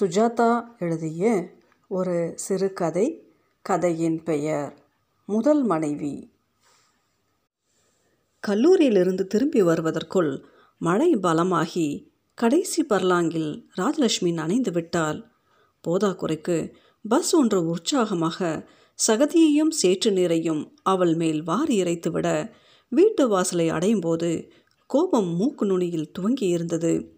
சுஜாதா எழுதிய ஒரு சிறுகதை கதையின் பெயர் முதல் மனைவி. கல்லூரியிலிருந்து திரும்பி வருவதற்குள் மழை பலமாகி கடைசி பர்லாங்கில் ராஜலட்சுமி நனைந்து விட்டால் போதாக்குறைக்கு பஸ் ஒன்று உற்சாகமாக சகதியையும் சேற்று நீரையும் அவள் மேல் வாரி இறைத்துவிட வீட்டு வாசலை அடையும் போது கோபம் மூக்கு நுனியில் துவங்கி இருந்தது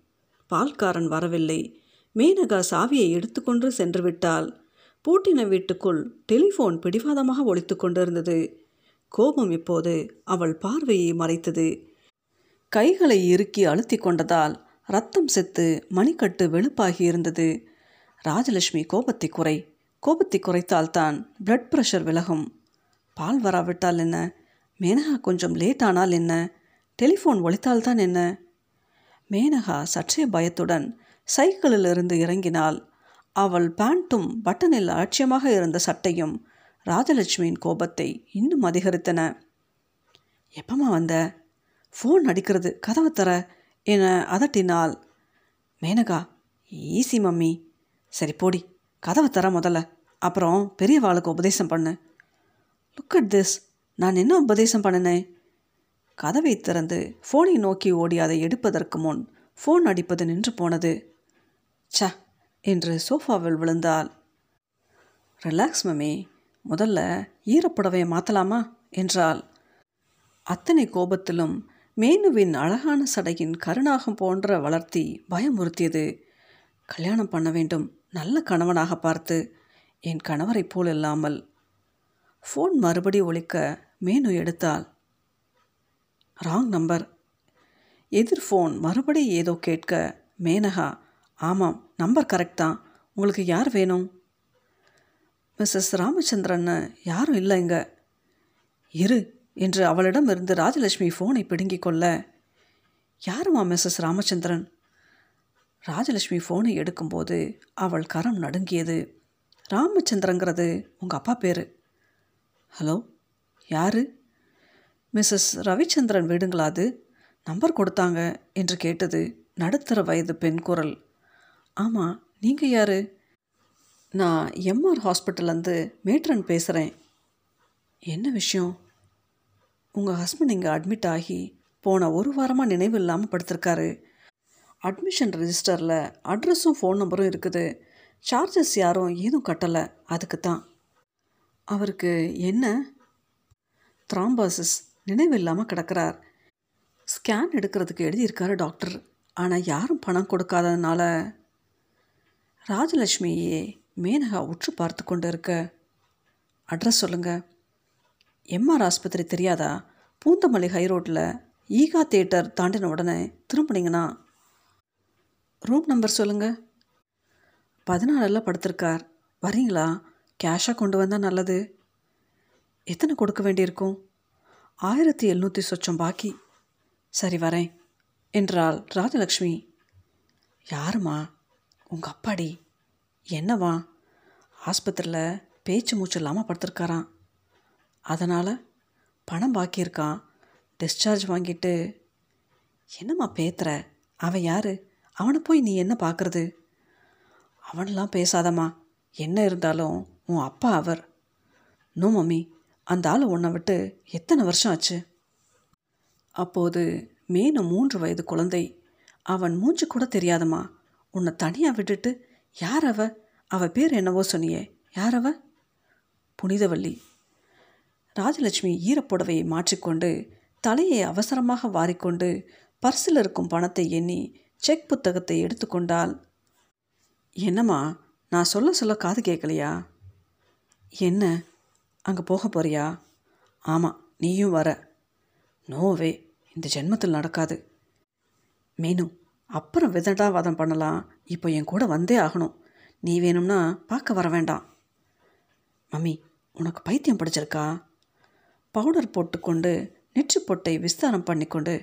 பால்காரன் வரவில்லை. மேனகா சாவியை எடுத்துக்கொண்டு சென்று விட்டால் பூட்டின வீட்டுக்குள் டெலிஃபோன் பிடிவாதமாக ஒழித்து கொண்டிருந்தது. கோபம் இப்போது அவள் பார்வையை மறைத்தது. கைகளை இறுக்கி அழுத்தி கொண்டதால் ரத்தம் செத்து மணிக்கட்டு வெளுப்பாகி இருந்தது. ராஜலட்சுமி கோபத்தை குறை கோபத்தை குறைத்தால்தான் பிளட் ப்ரெஷர் விலகும். பால் வராவிட்டால் என்ன? மேனகா கொஞ்சம் லேட் ஆனால் என்ன? டெலிஃபோன் ஒழித்தால்தான் என்ன? மேனகா சற்றே பயத்துடன் சைக்கிளிலிருந்து இறங்கினாள் அவள் பேண்ட்டும் பட்டனில் அலட்சியமாக இருந்த சட்டையும் ராஜலட்சுமியின் கோபத்தை இன்னும் அதிகரித்தன. எப்பமா வந்த? ஃபோன் அடிக்கிறது கதவை தர என அதட்டினாள் மேனகா ஈஸி மம்மி. சரி போடி கதவை தர முதல்ல. அப்புறம் பெரியவாளுக்கு உபதேசம் பண்ணு. லுக் அட் திஸ் நான் என்ன உபதேசம் பண்ணினேன்? கதவை திறந்து ஃபோனை நோக்கி ஓடி அதை எடுப்பதற்கு முன் ஃபோன் அடிப்பது நின்று போனது. ச என்று சோஃபாவில் விழுந்தாள். ரிலாக்ஸ் மம்மி முதல்ல ஈரப்புடவையை மாற்றலாமா என்றாள். அத்தனை கோபத்திலும் மேனுவின் அழகான சடையின் கருணாகம் போன்ற வளர்த்தி பயமுறுத்தியது. கல்யாணம் பண்ண வேண்டும் நல்ல கணவனாக பார்த்து என் கணவரைப் போல் இல்லாமல். ஃபோன் மறுபடி ஒழிக்க மேனு எடுத்தாள். Wrong number. எதிர் ஃபோன் மறுபடி ஏதோ கேட்க மேனகா ஆமாம் நம்பர் கரெக்ட் தான். உங்களுக்கு யார் வேணும்? மிஸ்ஸஸ் ராமச்சந்திரன்னு யாரும் இல்லை இங்கே. இரு என்று அவளிடம் இருந்து ராஜலட்சுமி ஃபோனை பிடுங்கிக் கொள்ள. யாருமா மிஸ்ஸஸ் ராமச்சந்திரன்? ராஜலட்சுமி ஃபோனை எடுக்கும்போது அவள் கரம் நடுங்கியது. ராமச்சந்திரங்கிறது உங்கள் அப்பா பேர். ஹலோ யார்? மிஸ்ஸஸ் ரவிச்சந்திரன் வீடுங்களா அது? நம்பர் கொடுத்தாங்க என்று கேட்டது நடுத்தர வயது பெண் குரல். ஆமாம் நீங்கள் யார்? நான் எம்ஆர் ஹாஸ்பிட்டல்லேருந்து மேட்ரன் பேசுகிறேன் என்ன விஷயம்? உங்கள் ஹஸ்பண்ட் இங்கே அட்மிட் ஆகி போன ஒரு வாரமாக நினைவு இல்லாமல் படுத்திருக்காரு. அட்மிஷன் ரெஜிஸ்டரில் அட்ரஸும் ஃபோன் நம்பரும் இருக்குது. சார்ஜஸ் யாரும் ஏதும் கட்டலை. அதுக்கு தான். அவருக்கு என்ன? த்ராம்பாசிஸ் நினைவு இல்லாமல் கிடக்கிறார். ஸ்கேன் எடுக்கிறதுக்கு எழுதியிருக்காரு டாக்டர். ஆனால் யாரும் பணம் கொடுக்காததுனால ராஜலட்சுமியே மேனகா உற்று பார்த்து கொண்டு இருக்க அட்ரஸ் சொல்லுங்கள் எம்ஆர் ஆஸ்பத்திரி தெரியாதா? பூந்தமல்லி ஹை ரோட்டில் ஈகா தேட்டர் தாண்டின உடனே திரும்பினீங்கன்னா. ரூம் நம்பர் சொல்லுங்கள் பதினாலில் படுத்திருக்கார். வரீங்களா? கேஷாக கொண்டு வந்தால் நல்லது. எத்தனை கொடுக்க வேண்டியிருக்கும்? ஆயிரத்தி எழுநூற்றி சொச்சம் பாக்கி. சரி வரேன் என்றாள் ராஜலக்ஷ்மி யாருமா? உங்கள் அப்பாடி. என்னவா? ஆஸ்பத்திரியில் பேச்சு மூச்சு இல்லாமல் படுத்திருக்காராம். அதனால் பணம் பாக்கியிருக்கான் டிஸ்சார்ஜ் வாங்கிட்டு. என்னம்மா பேத்துற? அவன் யார்? அவனை போய் நீ என்ன பார்க்குறது அவனெலாம் பேசாதம்மா. என்ன இருந்தாலும் உன் அப்பா அவர். No mummy. அந்த ஆள் உன்னை விட்டு எத்தனை வருஷம் ஆச்சு? அப்போது மேன மூன்று வயது குழந்தை. அவன் மூஞ்சி கூட தெரியாதம்மா. உன்னை தனியாக விட்டுட்டு யார் அவ? அவள் பேர் என்னவோ சொன்னியே. யார் அவ? புனிதவள்ளி. ராஜலட்சுமி ஈரப்புடவையை மாற்றிக்கொண்டு தலையை அவசரமாக வாரிக்கொண்டு பர்சில் இருக்கும் பணத்தை எண்ணி செக் புத்தகத்தை எடுத்துக்கொண்டால் என்னம்மா நான் சொல்ல சொல்ல காது கேட்கலையா? என்ன? அங்கே போக போறியா? ஆமாம் நீயும் வர. நோவே இந்த ஜென்மத்தில் நடக்காது. மீனு அப்புறம் விதண்டாவாதம் பண்ணலாம். இப்போ என் கூட வந்தே ஆகணும். நீ வேணும்னா பார்க்க வர வேண்டாம். மம்மி உனக்கு பைத்தியம் பிடிச்சிருக்கா? பவுடர் போட்டுக்கொண்டு நெற்றி பொட்டை விஸ்தாரம் பண்ணிக்கொண்டு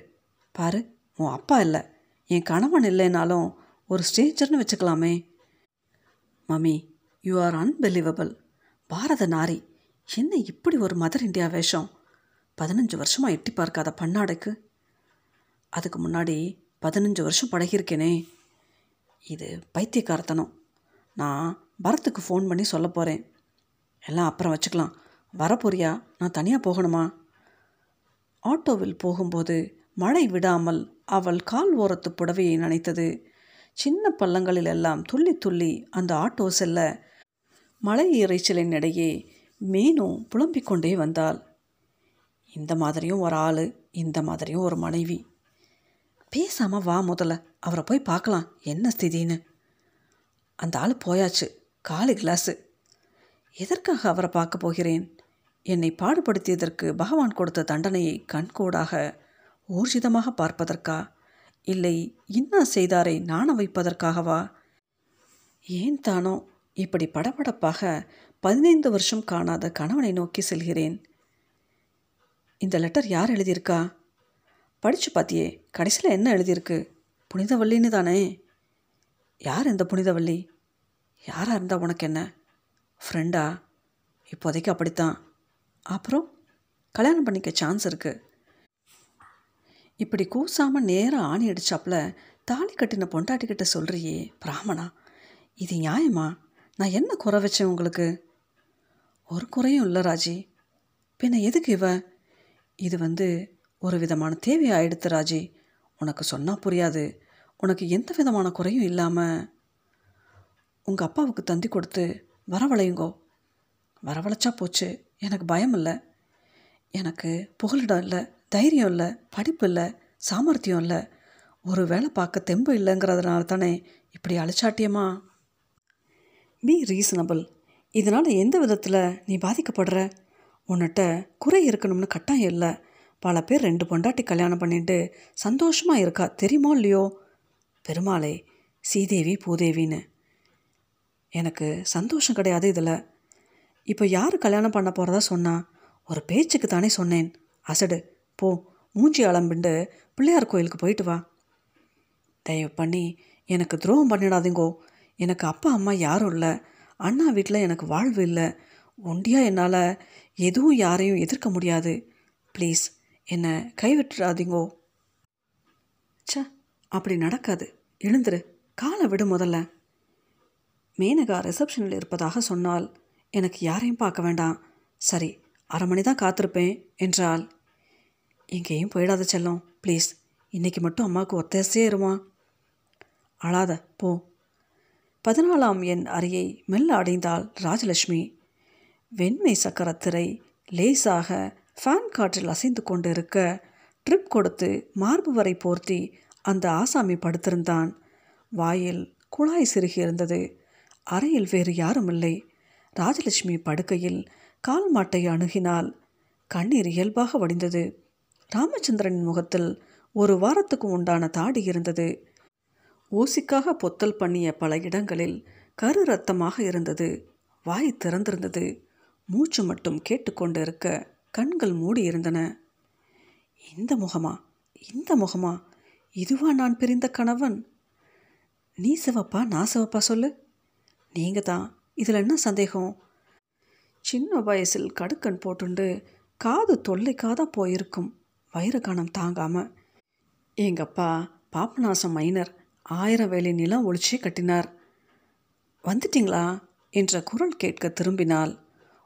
பாரு உன் அப்பா இல்லை. என் கணவன் இல்லைனாலும் ஒரு ஸ்டேஜர்னு வச்சுக்கலாமே. Mummy you are unbelievable Bharat நாரி என்ன இப்படி ஒரு மதர் இந்தியா வேஷம்? பதினஞ்சு வருஷமாக எட்டி பார்க்காத பன்னாடைக்கு. அதுக்கு முன்னாடி பதினஞ்சு வருஷம் பழகியிருக்கேனே. இது பைத்தியக்காரத்தனம். நான் பரத்துக்கு ஃபோன் பண்ணி சொல்ல போகிறேன் எல்லாம் அப்புறம் வச்சுக்கலாம். வரப்போறியா? நான் தனியாக போகணுமா? ஆட்டோவில் போகும்போது மழை விடாமல் அவள் கால் ஓரத்து புடவையை நனைத்தது. சின்ன பள்ளங்களில் எல்லாம் துள்ளி துள்ளி அந்த ஆட்டோ செல்ல மலை இறைச்சலின் இடையே மீனும் புலம்பிக் கொண்டே வந்தாள். இந்த மாதிரியும் ஒரு ஆள் இந்த மாதிரியும் ஒரு மனைவி. பேசாமல் வா முதல்ல. அவரை போய் பார்க்கலாம். என்ன ஸ்திதின்னு. அந்த ஆள் போயாச்சு. காலு கிளாஸு. எதற்காக அவரை பார்க்க போகிறேன்? என்னை பாடுபடுத்தியதற்கு பகவான் கொடுத்த தண்டனையை கண்கூடாக ஊர்ஜிதமாக பார்ப்பதற்கா? இல்லை இன்னா செய்தாரை நாண வைப்பதற்காகவா? ஏன் தானோ இப்படி படபடப்பாக பதினைந்து வருஷம் காணாத கணவனை நோக்கி செல்கிறேன். இந்த லெட்டர் யார் எழுதியிருக்கா? படித்து பார்த்தியே கடைசியில் என்ன எழுதியிருக்கு? புனிதவல்லின்னு தானே. யார் இந்த புனிதவல்லி? யாராக இருந்தால் உனக்கு என்ன? ஃப்ரெண்டா இப்போதைக்கு அப்படித்தான். அப்புறம் கல்யாணம் பண்ணிக்க சான்ஸ் இருக்குது இப்படி கூசாமல் நேராக ஆணி அடிச்சாப்புல தாலி கட்டின பொண்டாட்டிக்கிட்ட சொல்கிறியே பிராமணா இது நியாயமா? நான் என்ன குறை வச்சேன் உங்களுக்கு? ஒரு குறையும் இல்லை ராஜி. பின்ன எதுக்கு இவ? இது வந்து ஒரு விதமான தேவையாயிடுத்து ராஜி. உனக்கு சொன்னால் புரியாது. உனக்கு எந்த விதமான குறையும் இல்லாமல் உங்கள் அப்பாவுக்கு தந்தி கொடுத்து வரவழையுங்கோ. வரவழைச்சா போச்சு. எனக்கு பயம் இல்லை. எனக்கு புகலிடம் இல்லை தைரியம் இல்லை படிப்பு இல்லை சாமர்த்தியம் இல்லை. ஒரு வேலை பார்க்க தெம்பு இல்லைங்கிறதுனால தானே இப்படி அழிச்சாட்டியமா பி ரீசனபிள் இதனால் எந்த விதத்தில் நீ பாதிக்கப்படுற? உன்னிட்ட குறை இருக்கணும்னு கட்டாயம் இல்லை. பல பேர் ரெண்டு பொண்டாட்டி கல்யாணம் பண்ணிட்டு சந்தோஷமாக இருக்கா தெரியுமோ இல்லையோ? பெருமாளே சீதேவி பூதேவின்னு. எனக்கு சந்தோஷம் கிடையாது இதில். இப்போ யார் கல்யாணம் பண்ண போகிறதா சொன்னா ஒரு பேச்சுக்கு தானே சொன்னேன். அசடு போ மூஞ்சி அலம்பிண்டு பிள்ளையார் கோயிலுக்கு போயிட்டு வா. தயவு பண்ணி எனக்கு துரோகம் பண்ணிடாதீங்கோ. எனக்கு அப்பா அம்மா யாரும் இல்லை. அண்ணா வீட்டில் எனக்கு வாழ்வு இல்லை. ஒண்டியாக என்னால் எதுவும் யாரையும் எதிர்க்க முடியாது. ப்ளீஸ் என்னை கைவிட்டுறாதீங்கோ. ச அப்படி நடக்காது. எழுந்துரு. காலை விடு முதல்ல. மேனகா ரிசப்ஷனில் இருப்பதாக சொன்னால் எனக்கு யாரையும் பார்க்க வேண்டாம். சரி அரை மணி தான் காத்திருப்பேன் என்றால் எங்கேயும் போயிடாத செல்லம் ப்ளீஸ் இன்னைக்கு மட்டும் அம்மாவுக்கு ஒத்தேசே இருவான் அழாத போ. பதினாலாம் எண் அறையை மெல்ல அடைந்தாள் ராஜலட்சுமி. வெண்மை சக்கரத்திரை லேசாக ஃபேன் காற்றில் அசைந்து கொண்டு இருக்க ட்ரிப் கொடுத்து மார்பு வரை போர்த்தி அந்த ஆசாமி படுத்திருந்தான். வாயில் குழாய் சிறுகி இருந்தது. அறையில் வேறு யாரும் இல்லை. ராஜலட்சுமி படுக்கையில் கால் மாட்டை அணுகினால் கண்ணீர் இயல்பாக வடிந்தது. ராமச்சந்திரனின் முகத்தில் ஒரு வாரத்துக்கு உண்டான தாடி இருந்தது. ஊசிக்காக பொத்தல் பண்ணிய பல இடங்களில் கரு ரத்தமாக இருந்தது. வாய் திறந்திருந்தது. மூச்சு மட்டும் கேட்டுக்கொண்டு இருக்க கண்கள் மூடி இருந்தன. இந்த முகமா? இந்த முகமா? இதுவா நான் பிரிந்த கணவன்? நீ சிவப்பா நான் சிவப்பா சொல்லு. நீங்க தான். இதில் என்ன சந்தேகம்? சின்ன வயசில் கடுக்கன் போட்டுண்டு காது தொல்லைக்காத போயிருக்கும். வைரகணம் தாங்காம. எங்கப்பா பாப்பநாசம் மைனர் ஆயிரம் வேலை நிலம் ஒழிச்சு கட்டினார். வந்துட்டீங்களா? என்ற குரல் கேட்க திரும்பினாள்.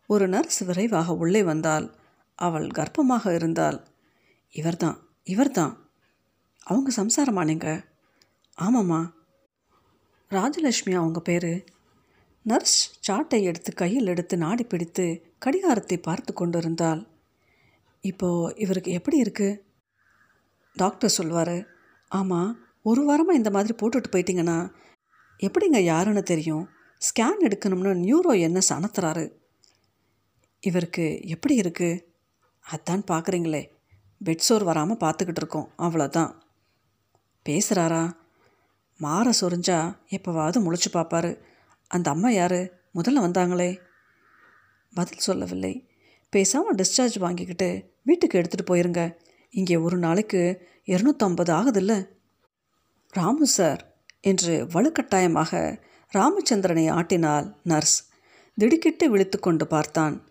ஒரு நர்ஸ் விரைவாக உள்ளே வந்தாள். அவள் கர்ப்பமாக இருந்தாள் இவர்தான் இவர்தான். அவங்க சம்சாரமானீங்க ஆமாம்மா. ராஜலட்சுமி அவங்க பேர் நர்ஸ் சாட்டை எடுத்து கையில் எடுத்து நாடி பிடித்து கடிகாரத்தை பார்த்து கொண்டிருந்தால் இப்போ இவருக்கு எப்படி இருக்குது டாக்டர் சொல்வார் ஆமாம் ஒரு வாரமாக இந்த மாதிரி போட்டுட்டு போயிட்டீங்கன்னா எப்படிங்க யாருன்னு தெரியும்? ஸ்கேன் எடுக்கணும்னு நியூரோ என்ன சனத்துறாரு? இவருக்கு எப்படி இருக்குது அதான் பார்க்குறீங்களே. பெட்சோர் வராமல் பார்த்துக்கிட்டு இருக்கோம். அவ்வளோதான் பேசுகிறாரா மாற சொரிஞ்சா எப்போவாவது முழிச்சு பார்ப்பாரு. அந்த அம்மா யார்? முதல்ல வந்தாங்களே. பதில் சொல்லவில்லை. பேசாமல் டிஸ்சார்ஜ் வாங்கிக்கிட்டு வீட்டுக்கு எடுத்துகிட்டு போயிருங்க. இங்கே ஒரு நாளைக்கு இரநூத்தம்பது ஆகுதில்ல? ராமு சார் என்று வலுக்கட்டாயமாக ராமச்சந்திரனை ஆட்டினாள் நர்ஸ். திடுக்கிட்டு விழித்து கொண்டு பார்த்தான்.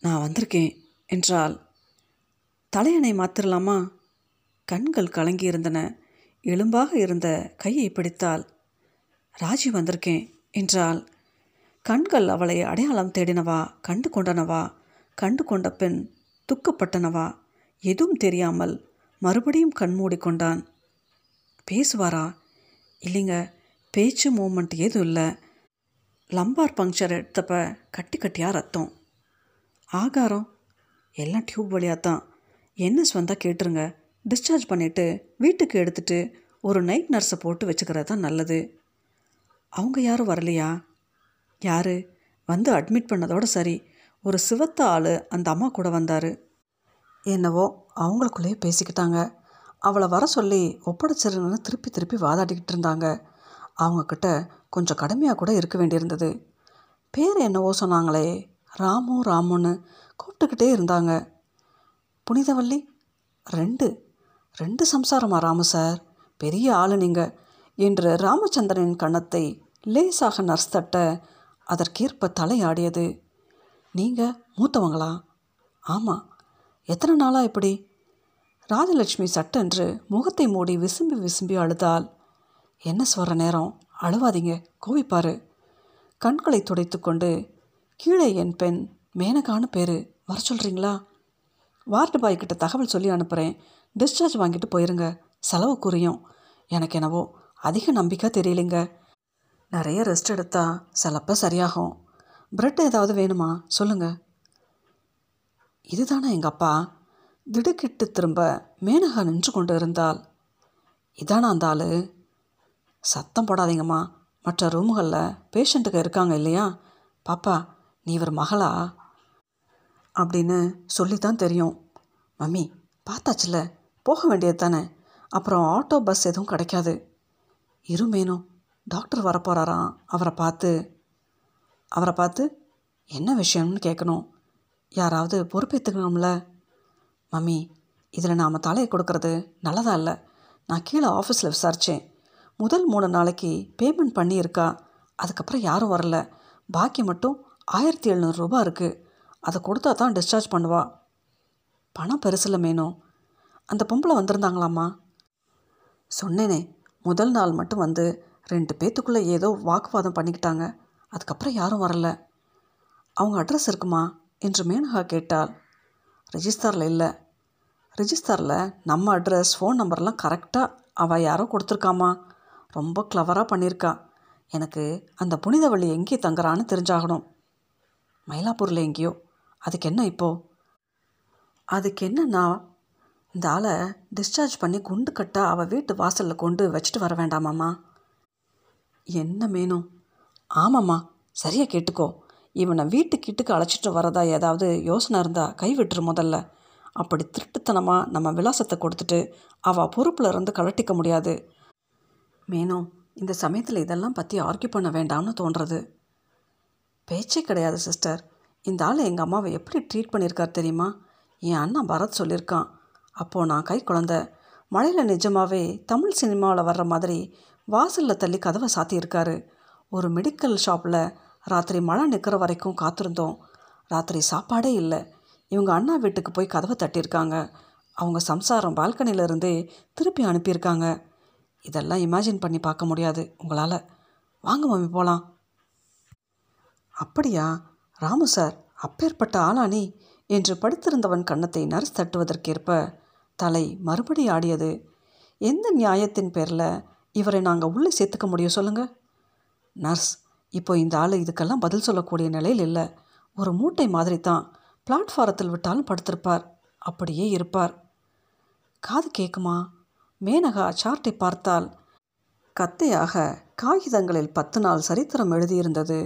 நான் வந்திருக்கேன். என்றால் தலையணை மாத்திரலாமா கண்கள் கலங்கியிருந்தன எலும்பாக இருந்த கையை பிடித்தால் ராஜி வந்திருக்கேன் என்றாள். கண்கள் அவளை அடையாளம் தேடினவா? கண்டு கொண்டனவா? கண்டு கொண்ட பெண் துக்கப்பட்டனவா? எதுவும் தெரியாமல் மறுபடியும் கண் மூடிக்கொண்டான். பேசுவாரா? இல்லைங்க பேச்சு மூமெண்ட் எதுவும் இல்லை. லம்பார் பங்க்சர் எடுத்தப்ப கட்டி கட்டியாக ரத்தம். ஆகாரம்? எல்லாம் டியூப் வழியாக தான் என்எஸ் வந்தால் கேட்டுருங்க? டிஸ்சார்ஜ் பண்ணிவிட்டு வீட்டுக்கு எடுத்துகிட்டு ஒரு நைட் நர்ஸை போட்டு வச்சுக்கிறது தான் நல்லது. அவங்க யாரும் வரலையா? யார்? வந்து அட்மிட் பண்ணதோட சரி. ஒரு சிவத்த ஆள் அந்த அம்மா கூட வந்தார். என்னவோ அவங்களுக்குள்ளேயே பேசிக்கிட்டாங்க. அவளை வர சொல்லி ஒப்படைச்சிருங்கன்னு திருப்பி திருப்பி வாதாடிக்கிட்டு இருந்தாங்க. அவங்கக்கிட்ட கொஞ்சம் கடுமையாக கூட இருக்க வேண்டியிருந்தது. பேர் என்னவோ சொன்னாங்களே ராமு ராமுன்னு. கூப்பிட்டுக்கிட்டே இருந்தாங்க. புனிதவல்லி ரெண்டு ரெண்டு சம்சாரமா ராமு சார்? பெரிய ஆளு நீங்கள் என்று ராமச்சந்திரனின் கன்னத்தை லேசாக நர்ஸ் தட்ட அதற்கேற்ப தலையாடியது. நீங்கள் மூத்தவங்களா? ஆமாம் எத்தனை நாளாக இப்படி? ராஜலட்சுமி சட்டென்று முகத்தை மூடி விசும்பி விசும்பி அழுதாள். என்ன சொல்கிற நேரம்? அழுவாதீங்க கோவிப்பாரு. கண்களை துடைத்து கொண்டு கீழே என் பெண் மேனகான்னு பேர். வர சொல்கிறீங்களா வார்டு பாய் கிட்ட தகவல் சொல்லி அனுப்புகிறேன் டிஸ்சார்ஜ் வாங்கிட்டு போயிருங்க. செலவு குறையும். எனக்கு என்னவோ அதிக நம்பிக்கை தெரியலைங்க. நிறைய ரெஸ்ட் எடுத்தா சிலப்ப சரியாகும். பிரெட் ஏதாவது வேணுமா? சொல்லுங்கள் இதுதானே எங்கள் அப்பா? திடுக்கிட்டு திரும்ப மேனகா நின்று கொண்டு இருந்தால் இதானா அந்த ஆள்? சத்தம் போடாதீங்கம்மா. மற்ற ரூமுகளில் பேஷண்ட்டுக்கு இருக்காங்க இல்லையா? பாப்பா நீ இவர் மகளா? அப்படின்னு சொல்லித்தான் தெரியும். மம்மி பார்த்தாச்சுல போக வேண்டியது தானே. அப்புறம் ஆட்டோ பஸ் எதுவும் கிடைக்காது. இருமேனும் டாக்டர் வரப்போகிறாராம் அவரை பார்த்து. அவரை பார்த்து? என்ன விஷயம்னு கேட்கணும் யாராவது பொறுப்பேற்றுக்கணும்ல மம்மி இதில் நாம் தலையை கொடுக்கறது நல்லதா இல்லை? நான் கீழே ஆஃபீஸில் விசாரித்தேன் முதல் மூணு நாளைக்கு பேமெண்ட் பண்ணியிருக்கா. அதுக்கப்புறம் யாரும் வரல. பாக்கி மட்டும் ஆயிரத்தி எழுநூறுரூபா இருக்குது அதை கொடுத்தா தான் டிஸ்சார்ஜ் பண்ணுவா. பணம் பெருசில் மேனும் அந்த பொம்பளை வந்திருந்தாங்களாம்மா? சொன்னேனே முதல் நாள் மட்டும் வந்து ரெண்டு பேத்துக்குள்ளே ஏதோ வாக்குவாதம் பண்ணிக்கிட்டாங்க. அதுக்கப்புறம் யாரும் வரல. அவங்க அட்ரஸ் இருக்குமா? என்று மேனகா கேட்டாள். ரிஜிஸ்டரில் இல்லை. ரிஜிஸ்டரில் நம்ம அட்ரஸ் ஃபோன் நம்பர்லாம் கரெக்டாக அவள் யாரோ கொடுத்துருக்காமா? ரொம்ப கிளவராக பண்ணியிருக்கா. எனக்கு அந்த புனிதவழி எங்கே தங்குறான்னு தெரிஞ்சாகணும். மயிலாப்பூரில் எங்கேயோ. அதுக்கு என்ன இப்போது அதுக்கு என்னன்னா இந்த ஆளை டிஸ்சார்ஜ் பண்ணி குண்டு கட்ட அவள் வீட்டு வாசலில் கொண்டு வச்சுட்டு வர வேண்டாமாம்மா என்ன மேனும் ஆமாம்மா சரியாக கேட்டுக்கோ. இவனை வீட்டுக்கிட்டுக்கு அழைச்சிட்டு வரதா ஏதாவது யோசனை இருந்தால் கைவிட்டுரு முதல்ல. அப்படி திருட்டுத்தனமாக நம்ம விலாசத்தை கொடுத்துட்டு அவள் பொறுப்பில் இருந்து கலட்டிக்க முடியாது. மேனும் இந்த சமயத்தில் இதெல்லாம் பற்றி ஆர்கியூ பண்ண வேண்டாம்னு தோன்றது. பேச்சே கிடையாது சிஸ்டர் இந்த ஆள் எங்கள் அம்மாவை எப்படி ட்ரீட் பண்ணியிருக்கார் தெரியுமா? என் அண்ணன் பரத் சொல்லியிருக்கான் அப்போது நான் கை குழந்த. மழையில் நிஜமாகவே தமிழ் சினிமாவில் வர்ற மாதிரி வாசலில் தள்ளி கதவை சாத்தியிருக்காரு. ஒரு மெடிக்கல் ஷாப்பில் ராத்திரி மழை நிற்கிற வரைக்கும் காத்திருந்தோம். ராத்திரி சாப்பாடே இல்லை. இவங்க அண்ணா வீட்டுக்கு போய் கதவை தட்டியிருக்காங்க. அவங்க சம்சாரம் பால்கனியிலேருந்தே திருப்பி அனுப்பியிருக்காங்க. இதெல்லாம் இமேஜின் பண்ணி பார்க்க முடியாது உங்களால். வாங்க மம்மி போகலாம் அப்படியா? ராமு சார் அப்பேற்பட்ட ஆளானே என்று படுத்திருந்தவன் கன்னத்தை நர்ஸ் தட்டுவதற்கேற்ப தலை மறுபடி ஆடியது. எந்த நியாயத்தின் பேரில் இவரை நாங்கள் உள்ளே சேர்த்துக்க முடியும் சொல்லுங்கள் நர்ஸ் இப்போ இந்த ஆள் இதுக்கெல்லாம் பதில் சொல்லக்கூடிய நிலையில் இல்லை. ஒரு மூட்டை மாதிரி தான் பிளாட்ஃபாரத்தில் விட்டாலும் படுத்திருப்பார். அப்படியே இருப்பார். காது கேட்குமா மேனகா சார்ட்டை பார்த்தால் கத்தையாக காகிதங்களில் பத்து நாள் சரித்திரம் எழுதியிருந்தது.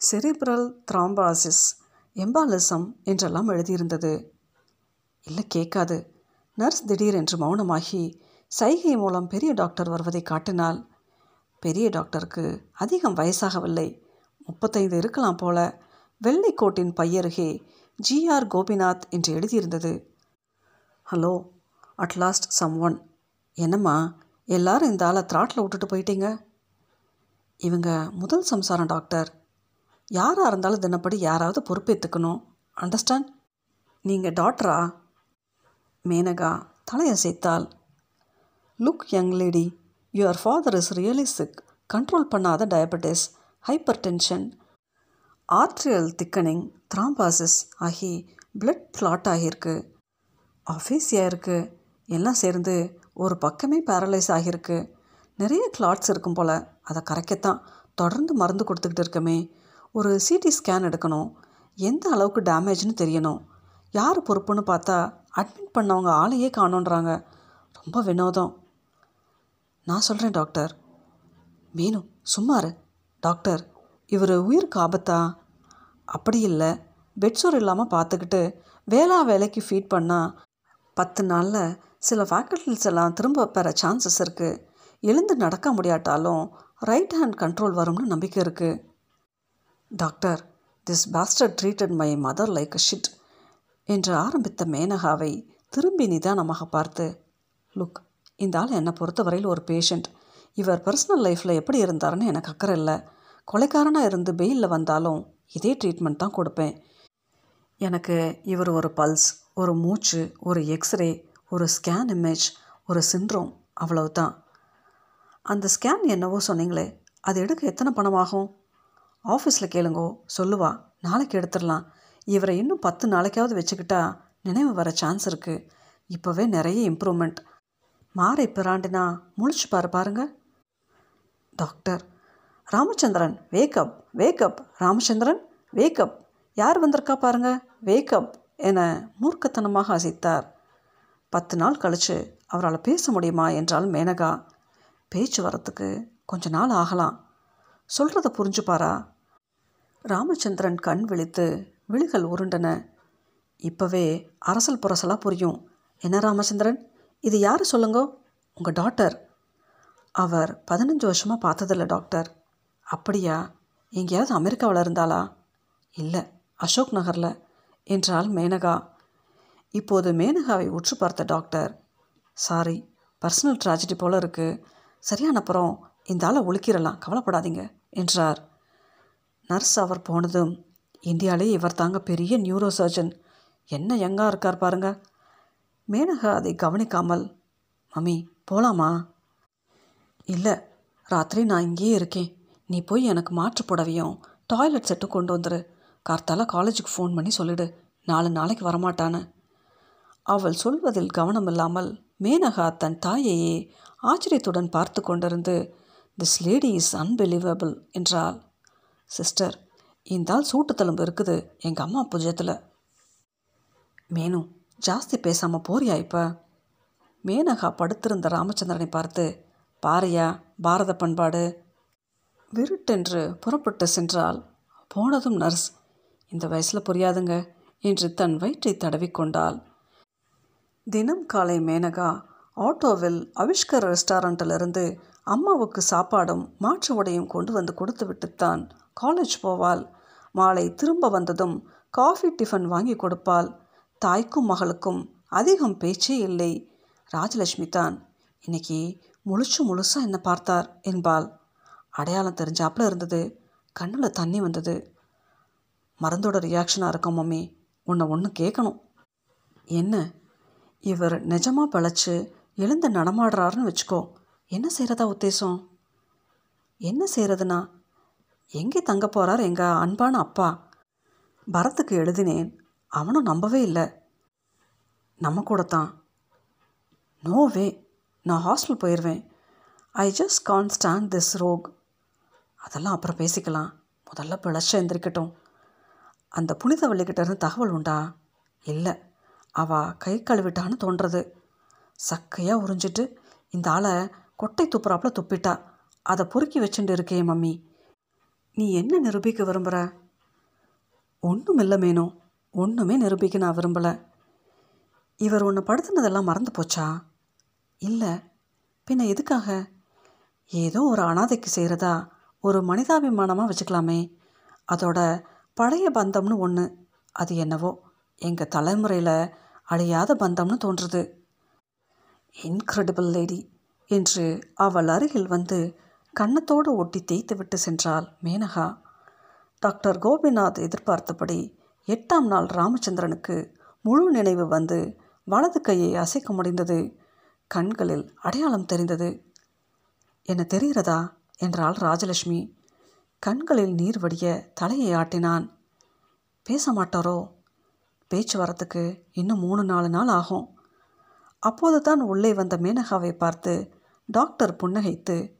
செரிப்ரல் த்ராம்பாசிஸ் எம்பாலிசம் என்றெல்லாம் எழுதியிருந்தது. இல்லை கேட்காது. நர்ஸ் திடீரென்று மௌனமாகி சைகை மூலம் பெரிய டாக்டர் வருவதை காட்டினால் பெரிய டாக்டருக்கு அதிகம் வயசாகவில்லை. முப்பத்தைந்து இருக்கலாம் போல வெள்ளைக்கோட்டின் பையருகே ஜிஆர் கோபிநாத் என்று எழுதியிருந்தது. Hello at last someone. என்னம்மா எல்லாரும் இந்த ஆளை த்ராட்டில் விட்டுட்டு போயிட்டீங்க? இவங்க முதல் சம்சாரம் டாக்டர். யாராக இருந்தாலும் தினப்படி யாராவது பொறுப்பேற்றுக்கணும் அண்டர்ஸ்டாண்ட் நீங்கள் டாக்டரா Menaka தலையசைத்தாள் look young lady your father is really sick control பண்ணாத diabetes hypertension arterial thickening thrombosis ஆகி பிளட் கிளாட் ஆகியிருக்கு. அஃபீஸியாக இருக்குது எல்லாம் சேர்ந்து ஒரு பக்கமே பேரலைஸ் ஆகியிருக்கு. நிறைய கிளாட்ஸ் இருக்கும் போல். அதை கரைக்கத்தான். தொடர்ந்து மருந்து கொடுத்துக்கிட்டு இருக்கமே. ஒரு சிடி ஸ்கேன் எடுக்கணும். எந்த அளவுக்கு டேமேஜ்னு தெரியணும். யார் பொறுப்புன்னு பார்த்தா அட்மிட் பண்ணவங்க ஆளையே காணோன்றாங்க. ரொம்ப வினோதம். நான் சொல்கிறேன் டாக்டர் மீனு சும்மாரு டாக்டர் இவர் உயிருக்கு ஆபத்தா? அப்படி இல்லை. பெட்சோர் இல்லாமல் பார்த்துக்கிட்டு வேளா வேலைக்கு ஃபீட் பண்ணால் பத்து நாளில் சில ஃபேக்கல்டிஸ் எல்லாம் திரும்ப பெற சான்சஸ் இருக்குது எழுந்து நடக்க முடியாட்டாலும் ரைட் ஹேண்ட் கண்ட்ரோல் வரும்னு நம்பிக்கை இருக்குது doctor this pastor treated my mother like a shit என்று ஆரம்பித்த மேனகாவை திரும்பி நிதானமாக பார்த்து லுக் இந்த ஆள் என்னை பொறுத்தவரையில் ஒரு பேஷண்ட். இவர் பர்சனல் லைஃப்பில் எப்படி இருந்தாருன்னு எனக்கு அக்கறை இல்லை. கொலைக்காரனாக இருந்து பெயிலில் வந்தாலும் இதே ட்ரீட்மெண்ட் தான் கொடுப்பேன். எனக்கு இவர் ஒரு பல்ஸ் ஒரு மூச்சு ஒரு எக்ஸ்ரே ஒரு ஸ்கேன் இமேஜ் ஒரு சின்ட்ரோம் அவ்வளவு தான் அந்த ஸ்கேன் என்னவோ சொன்னீங்களே அது எடுக்க எத்தனை பணமாகும்? ஆஃபீஸில் கேளுங்கோ சொல்லுவா. நாளைக்கு எடுத்துடலாம். இவரை இன்னும் பத்து நாளைக்காவது வச்சுக்கிட்டா நினைவு வர சான்ஸ் இருக்குது இப்போவே நிறைய இம்ப்ரூவ்மெண்ட் மாறை பிராண்டினா முழிச்சு பாரு பாருங்க. Doctor Ramachandran wake up wake up Ramachandran wake up யார் வந்திருக்கா பாருங்க? வேக்கப் என மூர்க்கத்தனமாக அசைத்தார். பத்து நாள் கழித்து அவரால் பேச முடியுமா என்றால் மேனகா. பேச்சு வரத்துக்கு கொஞ்ச நாள் ஆகலாம். சொல்கிறத புரிஞ்சுப்பாரா? ராமச்சந்திரன் கண் விழித்து விழிகள் உருண்டன. இப்போவே அரசல் புரசலாக புரியும். என்ன ராமச்சந்திரன்? இது யார் சொல்லுங்கோ? உங்கள் டாக்டர். அவர் பதினஞ்சு வருஷமாக பார்த்ததில்ல டாக்டர். அப்படியா? எங்கேயாவது அமெரிக்காவில் இருந்தாளா? இல்லை அசோக் நகரில் என்றால் மேனகா. இப்போது மேனகாவை உற்று பார்த்த டாக்டர். சாரி பர்சனல் ட்ராஜடி போல இருக்குது சரியான அப்புறம் இந்த ஆளை ஒழிக்கிறலாம் கவலைப்படாதீங்க என்றார். நர்ஸ் அவர் போனதும் இந்தியாவிலே இவர் தாங்க பெரிய நியூரோ சர்ஜன் என்ன யங்காக இருக்கார் பாருங்க. மேனகா அதை கவனிக்காமல் மம்மி போகலாமா இல்லை ராத்திரி நான் இங்கேயே இருக்கேன். நீ போய் எனக்கு மாற்று புடவையும் டாய்லெட் செட்டும் கொண்டு வந்துரு. கார்த்தால காலேஜுக்கு ஃபோன் பண்ணி சொல்லிடு. நாலு நாளைக்கு வரமாட்டான்னு. அவள் சொல்வதில் கவனமில்லாமல் மேனகா தன் தாயையே ஆச்சரியத்துடன் பார்த்து கொண்டிருந்து திஸ் லேடி இஸ் அன்பிலீவபிள் என்றாள். சிஸ்டர் இந்தால் ஆள் சூட்டு தழும்பு இருக்குது. எங்கள் அம்மா புஜத்தில் மேனு ஜாஸ்தி பேசாமல் போறியா இப்போ? மேனகா படுத்திருந்த ராமச்சந்திரனை பார்த்து பாரியா பாரத பண்பாடு. விருட்டென்று புறப்பட்டு சென்றால் போனதும் நர்ஸ். இந்த வயசில் புரியாதுங்க என்று தன் வயிற்றை தடவிக்கொண்டாள் தினம் காலை மேனகா ஆட்டோவில் அவிஷ்கர் ரெஸ்டாரண்ட்டிலிருந்து அம்மாவுக்கு சாப்பாடும் மாற்று உடையும் கொண்டு வந்து கொடுத்து விட்டுத்தான். காலேஜ் போவாள். மாலை திரும்ப வந்ததும் காஃபி டிஃபன் வாங்கி கொடுப்பாள். தாய்க்கும் மகளுக்கும் அதிகம் பேச்சே இல்லை. ராஜலட்சுமி தான் இன்னைக்கு முழுச்சு முழுசாக என்னை பார்த்தார் என்பாள். அடையாளம் தெரிஞ்சாப்புல இருந்தது. கண்ணில் தண்ணி வந்தது. மருந்தோட ரியாக்ஷனாக இருக்கும் மம்மி. உன்னை ஒன்று கேட்கணும் என்ன? இவர் நிஜமாக பிழைச்சி எழுந்து நடமாடுறாருன்னு வச்சுக்கோ. என்ன செய்கிறதா உத்தேசம்? என்ன செய்கிறதுனா எங்கே தங்க போகிறார் எங்கள் அன்பான அப்பா? பரத்துக்கு எழுதினேன். அவனும் நம்பவே இல்லை. நம்ம கூட தான் நோவே நான் ஹாஸ்டல் போயிடுவேன் I just can't stand this rogue அதெல்லாம் அப்புறம் பேசிக்கலாம். முதல்ல பிழைச்ச எந்திரிக்கட்டும். அந்த புனிதவள்ளிக்கிட்ட இருந்து தகவல் உண்டா? இல்லை. அவள் கை கழுவிட்டான்னு தோன்றது. சக்கையாக உறிஞ்சிட்டு இந்த ஆளை கொட்டை துப்புறாப்புல துப்பிட்டா. அதை பொறுக்கி வச்சுட்டு இருக்கே மம்மி. நீ என்ன நிரூபிக்க விரும்புகிற ஒன்றும் இல்லை மேனோ. ஒன்றுமே நிரூபிக்க நான் விரும்பலை. இவர் உன்னை படுத்துனதெல்லாம் மறந்து போச்சா? இல்லை. பின்ன எதுக்காக? ஏதோ ஒரு அனாதைக்கு செய்கிறதா ஒரு மனிதாபிமானமாக வச்சுக்கலாமே. அதோட பழைய பந்தம்னு ஒன்று அது என்னவோ? எங்கள் தலைமுறையில் அழியாத பந்தம்னு தோன்றுது. Incredible lady. என்று அவள் அருகில் வந்து கன்னத்தோடு ஒட்டி தேய்த்து விட்டு சென்றாள் மேனகா. டாக்டர் கோபிநாத் எதிர்பார்த்தபடி எட்டாம் நாள் ராமச்சந்திரனுக்கு முழு நினைவு வந்து வலது கையை அசைக்க முடிந்தது. கண்களில் அடையாளம் தெரிந்தது. என்ன தெரிகிறதா? என்றாள் ராஜலட்சுமி. கண்களில் நீர் வடிய தலையை ஆட்டினான். பேச மாட்டாரோ? பேச்சு வரத்துக்கு இன்னும் மூணு நாலு நாள் ஆகும். அப்போது தான் உள்ளே வந்த மேனகாவை பார்த்து டாக்டர் புன்னகைத்து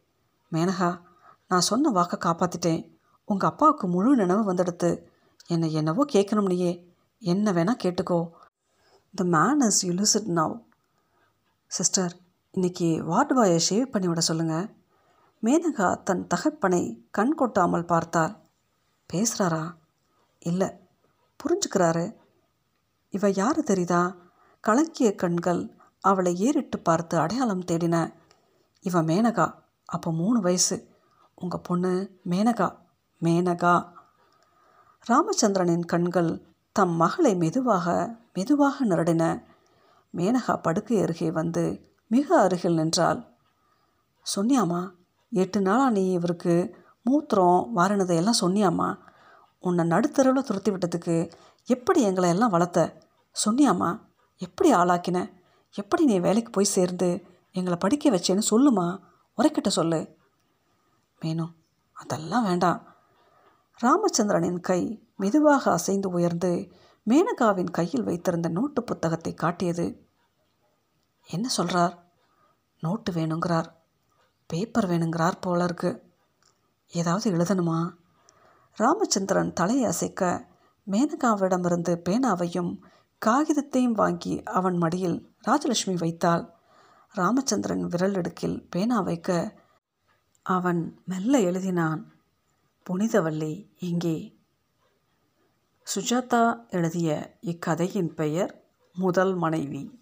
மேனகா நான் சொன்ன வாக்கை காப்பாற்றிட்டேன் உங்கள் அப்பாவுக்கு முழு நினைவு வந்துடுத்து என்னை என்னவோ கேட்கணும்னியே என்ன வேணால் கேட்டுக்கோ. த மேன் இஸ் யூலிசிட் நவ் சிஸ்டர் இன்னைக்கு வார்டு பாயை ஷேவ் பண்ணி விட சொல்லுங்கள் மேனகா தன் தகப்பனை கண் கொட்டாமல் பார்த்தாள். பேசுகிறாரா இல்லை. புரிஞ்சுக்கிறாரு. இவ யாரு தெரியுதா? கலக்கிய கண்கள் அவளை ஏறிட்டு பார்த்து அடையாளம் தேடின இவ மேனகா. அப்போ மூணு வயசு. உங்கள் பொண்ணு மேனகா மேனகா. ராமச்சந்திரனின் கண்கள் தம் மகளை மெதுவாக மெதுவாக நிரடின. மேனகா படுக்கை அருகே வந்து மிக அருகில் நின்றாள். சொன்னியாம்மா எட்டு நாளாக நீ இவருக்கு மூத்திரம் வாரினதையெல்லாம் சொன்னியாம்மா. உன்னை நடுத்தருவில் துரத்தி விட்டதுக்கு எப்படி எங்களை எல்லாம் வளர்த்த? சொன்னியாம்மா எப்படி ஆளாக்கின? எப்படி நீ வேலைக்கு போய் சேர்ந்து எங்களை படிக்க வச்சேன்னு சொல்லுமா? உரைக்கிட்ட சொல்லு. மேனு அதெல்லாம் வேண்டாம். ராமச்சந்திரனின் கை மெதுவாக அசைந்து உயர்ந்து மேனகாவின் கையில் வைத்திருந்த நோட்டு புத்தகத்தை காட்டியது. என்ன சொல்கிறார் நோட்டு வேணுங்கிறார். பேப்பர் வேணுங்கிறார் போல இருக்கு ஏதாவது எழுதணுமா? ராமச்சந்திரன் தலையை அசைக்க மேனகாவிடமிருந்து பேனாவையும் காகிதத்தையும் வாங்கி அவன் மடியில் ராஜலட்சுமி வைத்தாள். ராமச்சந்திரன் விரல் இடுக்கில் பேனா வைக்க அவன் மெல்ல எழுதினான் புனிதவல்லி இங்கே சுஜாதா எழுதிய இக்கதையின் பெயர் முதல் மனைவி.